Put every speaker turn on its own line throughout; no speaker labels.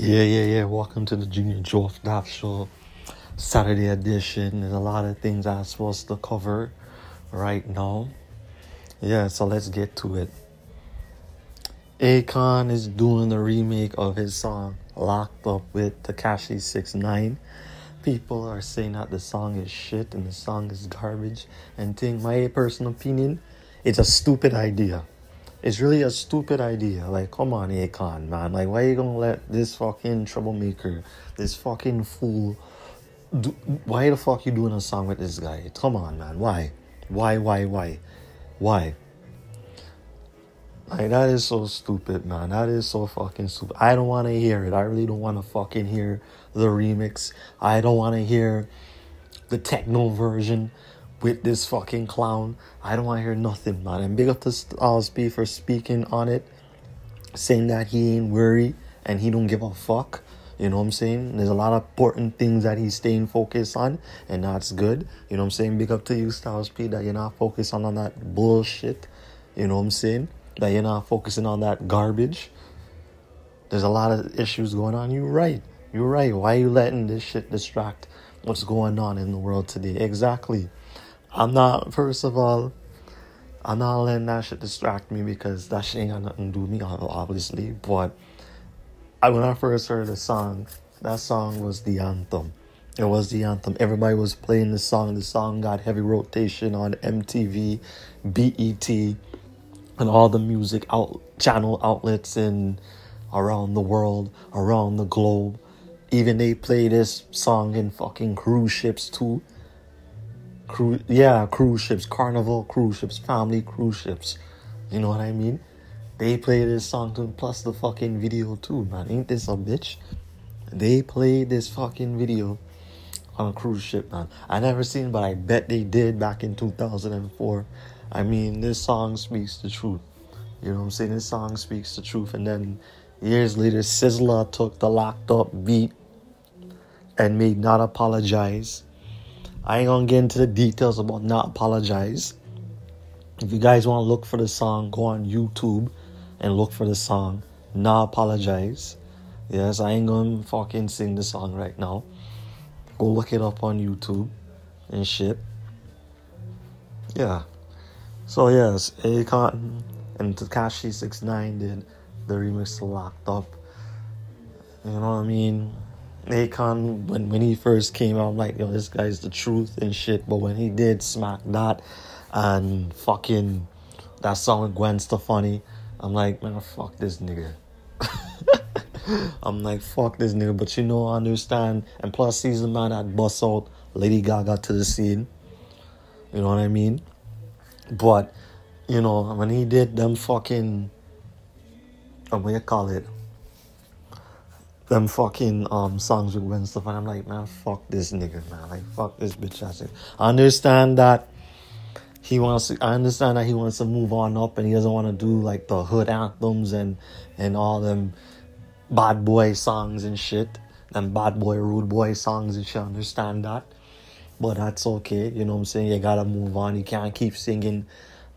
Yeah, yeah, yeah. Welcome to the Junior Joe Daft Show, Saturday edition. There's a lot of things I'm supposed to cover right now. Yeah, so let's get to it. Akon is doing the remake of his song Locked Up with Tekashi 69. People are saying that the song is shit and the song is garbage. And think my personal opinion, it's a stupid idea. It's really a stupid idea. Like, come on, Akon, man. Like, why you gonna let this fucking troublemaker, this fucking fool, do, why the fuck you doing a song with this guy? Come on, man. Why? Why, why, why? Why? Like, that is so stupid, man. That is so fucking stupid. I don't want to hear it. I really don't want to fucking hear the remix. I don't want to hear the techno version with this fucking clown. I don't want to hear nothing, man. And big up to Styles uh, P for speaking on it, saying that he ain't worried and he don't give a fuck. You know what I'm saying? There's a lot of important things that he's staying focused on, and that's good. You know what I'm saying? Big up to you, Styles P, that you're not focused on, on that bullshit. You know what I'm saying? That you're not focusing on that garbage. There's a lot of issues going on. You're right. You're right. Why are you letting this shit distract what's going on in the world today? Exactly. I'm not, first of all, I'm not letting that shit distract me because that shit ain't got nothing to do with me, obviously. But I, when I first heard the song, that song was the anthem. It was the anthem. Everybody was playing the song. The song got heavy rotation on MTV, BET, and all the music out channel outlets in around the world, around the globe. Even they play this song in fucking cruise ships too. Yeah, cruise ships, carnival cruise ships, family cruise ships. You know what I mean? They play this song too, plus the fucking video too, man. Ain't this a bitch? They played this fucking video on a cruise ship, man. I never seen, but I bet they did back in 2004. I mean, this song speaks the truth. You know what I'm saying? This song speaks the truth. And then years later, Sizzla took the locked up beat and made not apologize I ain't gonna get into the details about not apologize. If you guys want to look for the song, go on YouTube and look for the song Not Apologize. Yes, I ain't gonna fucking sing the song right now. Go look it up on YouTube and shit. Yeah. So yes, Akon and Tekashi 69 did the remix Locked Up. You know what I mean? Akon, when, when he first came out, I'm like, yo, this guy's the truth and shit. But when he did smack that and fucking that song with Gwen Stefani, I'm like, man, fuck this nigga. I'm like, fuck this nigga. But you know, I understand. And plus, he's the man that bust out Lady Gaga to the scene. You know what I mean? But, you know, when he did them fucking, uh, what do you call it? Them fucking um songs with Gwen Stefani. I'm like, man, fuck this nigga, man. Like, fuck this bitch ass. I understand that he wants to. I understand that he wants to move on up, and he doesn't want to do like the hood anthems and and all them bad boy songs and shit. Them bad boy, rude boy songs and shit. I understand that, but that's okay. You know what I'm saying? You gotta move on. You can't keep singing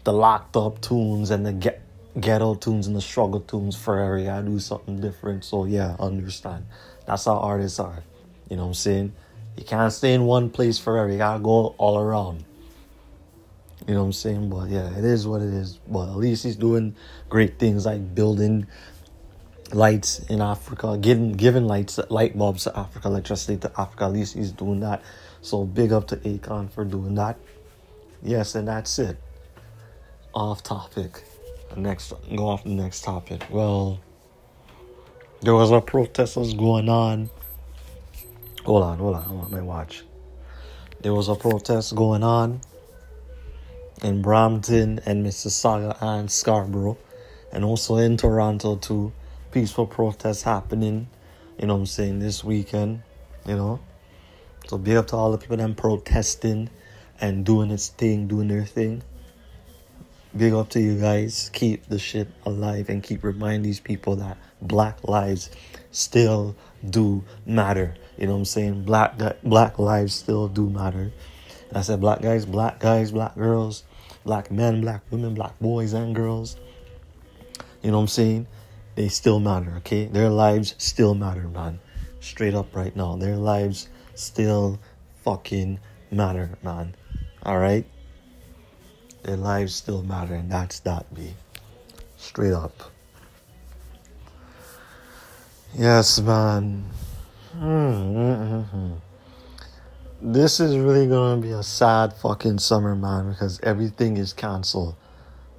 the locked up tunes and the get ghetto tunes and the struggle tunes. You gotta do something different. So yeah, understand. That's how artists are. You know what I'm saying? You can't stay in one place forever. You gotta go all around. You know what I'm saying? But yeah, it is what it is. But at least he's doing great things like building lights in Africa, giving giving lights light bulbs to Africa, electricity to Africa. At least he's doing that. So big up to Akon for doing that. Yes, and that's it. Off topic next go off the next topic. Well, there was a protest was going on. Hold on, hold on, I want my watch. There was a protest going on in Brampton and Mississauga and Scarborough, and also in Toronto too. Peaceful protests happening. You know I'm saying this weekend. You know, so big up to all the people them protesting and doing its thing, doing their thing. Big up to you guys. Keep the shit alive and keep reminding these people that black lives still do matter. You know what I'm saying? Black black lives still do matter. And I said black guys, black guys, black girls, black men, black women, black boys and girls. You know what I'm saying? they still matter, okay? Their lives still matter, man. Straight up right now. Their lives still fucking matter, man. Alright? Their lives still matter, and that's that, B. Straight up. Yes, man. Mm-hmm. This is really gonna be a sad fucking summer, man, because everything is canceled.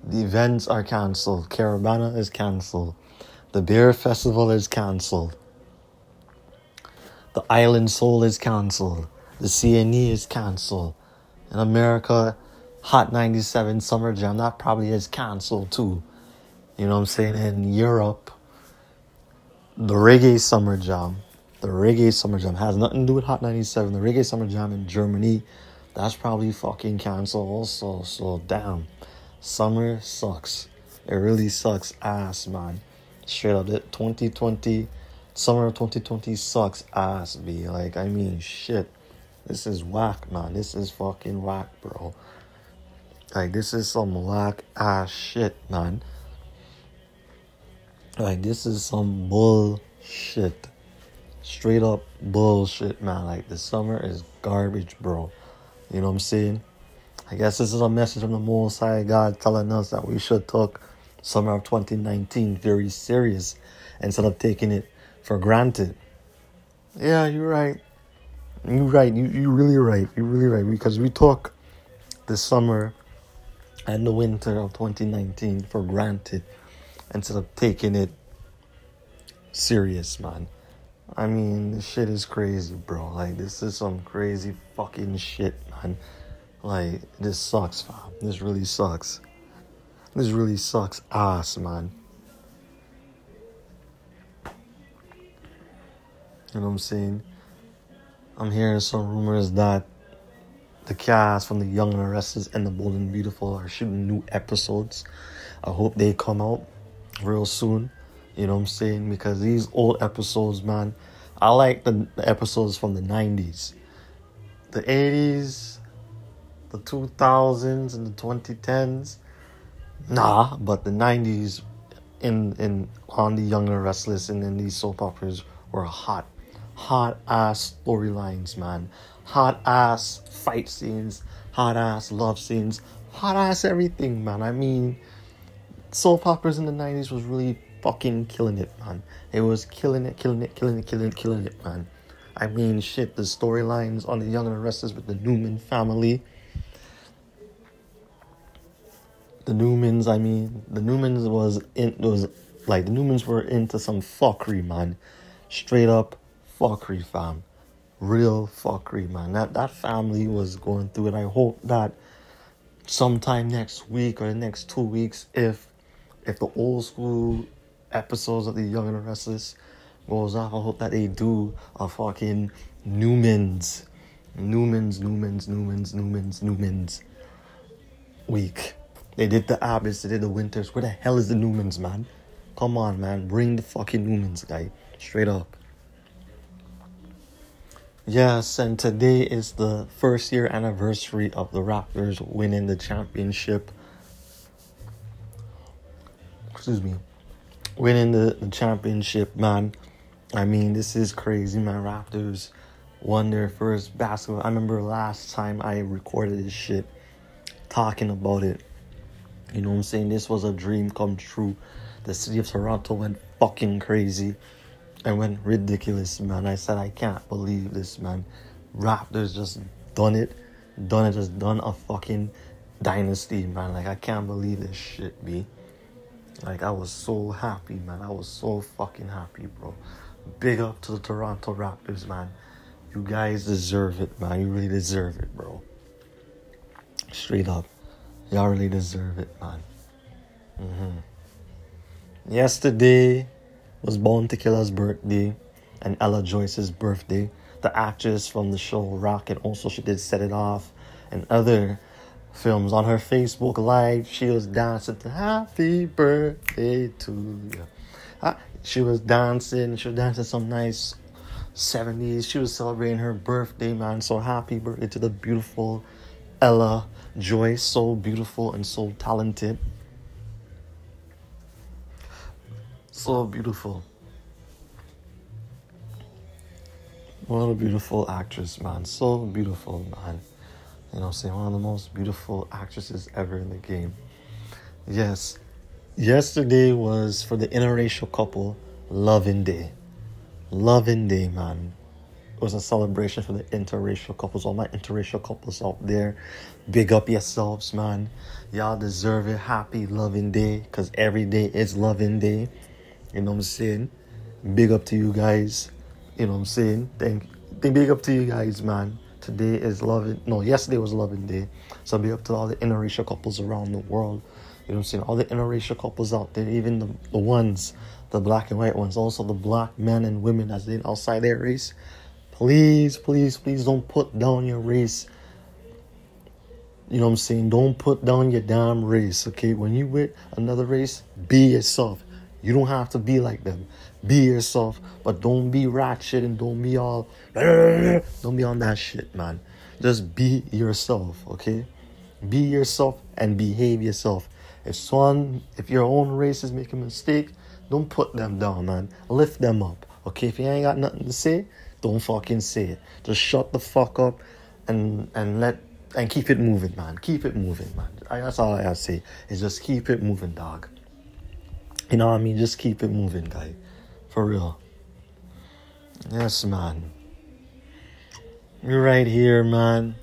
The events are canceled. Caribana is canceled. The beer festival is canceled. The Island Soul is canceled. The CNE is canceled. In America, Hot 97 Summer Jam, that probably is canceled too. You know what I'm saying? In Europe, the Reggae Summer Jam, the Reggae Summer Jam has nothing to do with Hot 97. The Reggae Summer Jam in Germany, that's probably fucking canceled also. So, damn. Summer sucks. It really sucks ass, man. Straight up, it 2020, summer of 2020 sucks ass, be like, I mean, shit. This is whack, man. This is fucking whack, bro. Like, this is some whack ass ah, shit, man. Like, this is some bullshit. Straight up bullshit, man. Like, the summer is garbage, bro. You know what I'm saying? I guess this is a message from the Most High God telling us that we should take summer of 2019 very serious instead of taking it for granted. Yeah, you're right. You're right. You you really right. You're really right because we took the summer and the winter of 2019 for granted instead of taking it serious, man. I mean, this shit is crazy, bro. Like, this is some crazy fucking shit, man. Like, this sucks, fam. This really sucks. This really sucks ass, man. You know what I'm saying? I'm hearing some rumors that the cast from The Young and Restless and The Bold and Beautiful are shooting new episodes. I hope they come out real soon. You know what I'm saying? Because these old episodes, man, I like the, the episodes from the 90s. The 80s, the 2000s, and the 2010s. Nah, but the 90s in in on the Young and Restless and in these soap operas were hot. Hot ass storylines, man. Hot ass fight scenes, hot ass love scenes, hot ass everything, man. I mean, soap operas in the 90s was really fucking killing it, man. It was killing it, killing it, killing it, killing it, killing it, man. I mean, shit, the storylines on the Young and the Restless with the Newman family. The Newmans, I mean, the Newmans was in was like the Newmans were into some fuckery, man. Straight up fuckery, fam. Real fuckery, man. That that family was going through it. I hope that sometime next week or the next two weeks, if if the old school episodes of the Young and the Restless goes off, I hope that they do a fucking Newmans, Newmans, Newmans, Newmans, Newmans, Newmans week. They did the Abbotts, they did the Winters. Where the hell is the Newmans, man? Come on, man. Bring the fucking Newmans, guy. Straight up. Yes, and today is the first year anniversary of the Raptors winning the championship. Excuse me. Winning the, the championship, man. I mean, this is crazy, man. Raptors won their first basketball. I remember last time I recorded this shit, talking about it. You know what I'm saying? This was a dream come true. The city of Toronto went fucking crazy and went ridiculous, man. I said, I can't believe this, man. Raptors just done it. Done it, just done a fucking dynasty, man. Like, I can't believe this shit, B. Like, I was so happy, man. I was so fucking happy, bro. Big up to the Toronto Raptors, man. You guys deserve it, man. You really deserve it, bro. Straight up. Y'all really deserve it, man. Mm-hmm. Yesterday was Bounty Killer's birthday and Ella Joyce's birthday. The actress from the show Rocket also she did set it off and other films on her Facebook Live. She was dancing to Happy Birthday to you. She was dancing. She was dancing some nice 70s. She was celebrating her birthday, man. So happy birthday to the beautiful Ella Joyce. So beautiful and so talented. So beautiful. What a beautiful actress, man. So beautiful, man. You know saying? One of the most beautiful actresses ever in the game. Yes. Yesterday was for the interracial couple, Loving Day. Loving Day, man. It was a celebration for the interracial couples. All my interracial couples out there, big up yourselves, man. Y'all deserve it. Happy Loving Day, because every day is Loving Day. You know what I'm saying? Big up to you guys. You know what I'm saying? Thank, thank big up to you guys, man. Today is loving. No, yesterday was loving day. So big up to all the interracial couples around the world. You know what I'm saying? All the interracial couples out there, even the, the ones, the black and white ones, also the black men and women as they outside their race. Please, please, please don't put down your race. You know what I'm saying? Don't put down your damn race, okay? When you with another race, be yourself. You don't have to be like them. Be yourself, but don't be ratchet and don't be all don't be on that shit, man. Just be yourself, okay? Be yourself and behave yourself. If someone, if your own race is making a mistake, don't put them down, man. Lift them up, okay? If you ain't got nothing to say, don't fucking say it. Just shut the fuck up and and let and keep it moving, man. Keep it moving, man. That's all I gotta say. Is just keep it moving, dog. You know what I mean? Just keep it moving, guy. For real. Yes, man. You're right here, man.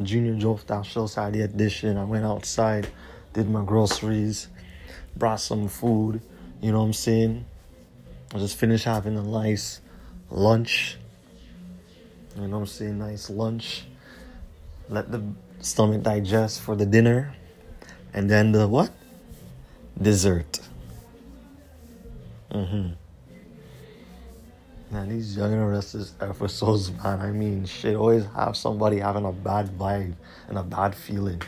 Junior Joe Show Saturday edition. I went outside, did my groceries, brought some food. You know what I'm saying? I just finished having a nice lunch. You know what I'm saying? Nice lunch. Let the stomach digest for the dinner. And then the what? Dessert. Mm-hmm. Man, these Young and Restless episodes, man, I mean, shit, always have somebody having a bad vibe and a bad feeling.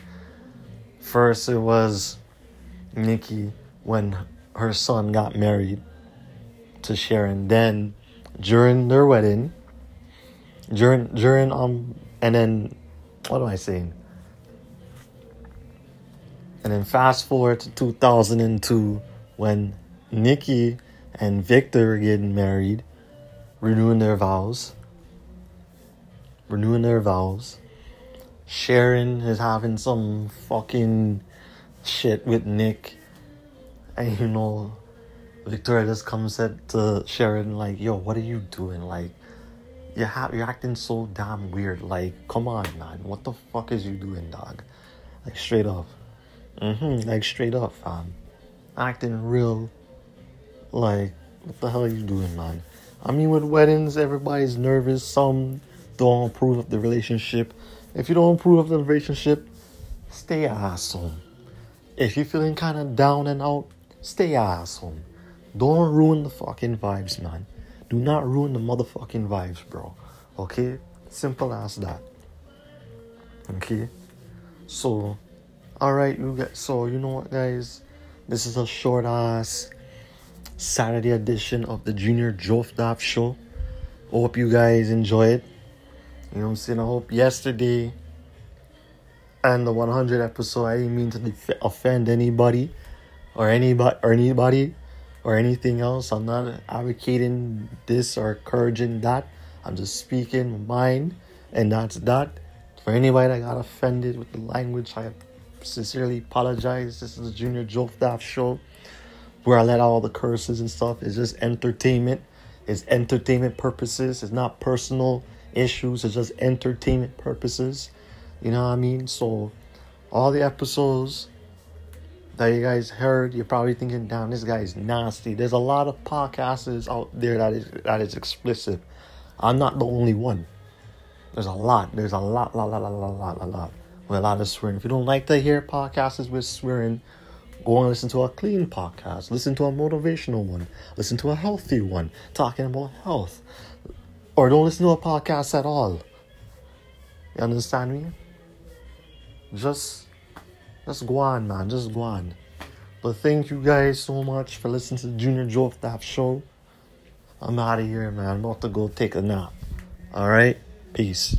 First, it was Nikki when her son got married to Sharon. Then, during their wedding, during, during, um, and then, what am I saying? And then fast forward to 2002 when Nikki and Victor getting married, renewing their vows. Renewing their vows. Sharon is having some fucking shit with Nick. And you know, Victoria just comes at to Sharon, like, yo, what are you doing? Like, you ha- you're acting so damn weird. Like, come on, man. What the fuck is you doing, dog? Like, straight up. Mm-hmm. Like, straight up, fam. Acting real like, what the hell are you doing, man? I mean, with weddings, everybody's nervous. Some don't approve of the relationship. If you don't approve of the relationship, stay awesome. If you're feeling kind of down and out, stay awesome. Don't ruin the fucking vibes, man. Do not ruin the motherfucking vibes, bro. Okay? Simple as that. Okay? So, alright, you get so you know what guys? This is a short ass Saturday edition of the Junior Jofdaf show. Hope you guys enjoy it. You know what I'm saying? I hope yesterday and the 100 episode I didn't mean to offend anybody or anybody or anybody or anything else. I'm not advocating this or encouraging that. I'm just speaking my mind, and that's that. For anybody that got offended with the language, I sincerely apologize. This is the Junior Jofdaf show where I let all the curses and stuff. It's just entertainment. It's entertainment purposes. It's not personal issues. It's just entertainment purposes. You know what I mean? So, all the episodes that you guys heard, you're probably thinking, "Damn, this guy's nasty." There's a lot of podcasts out there that is that is explicit. I'm not the only one. There's a lot. There's a lot, lot, lot, lot, lot, lot, lot, lot. With a lot of swearing. If you don't like to hear podcasts with swearing, Go and listen to a clean podcast. Listen to a motivational one. Listen to a healthy one talking about health. Or don't listen to a podcast at all. You understand me? Just just go on, man. Just go on. But thank you guys so much for listening to the Junior Joe Staff show. I'm out of here, man. I'm about to go take a nap. Alright? Peace.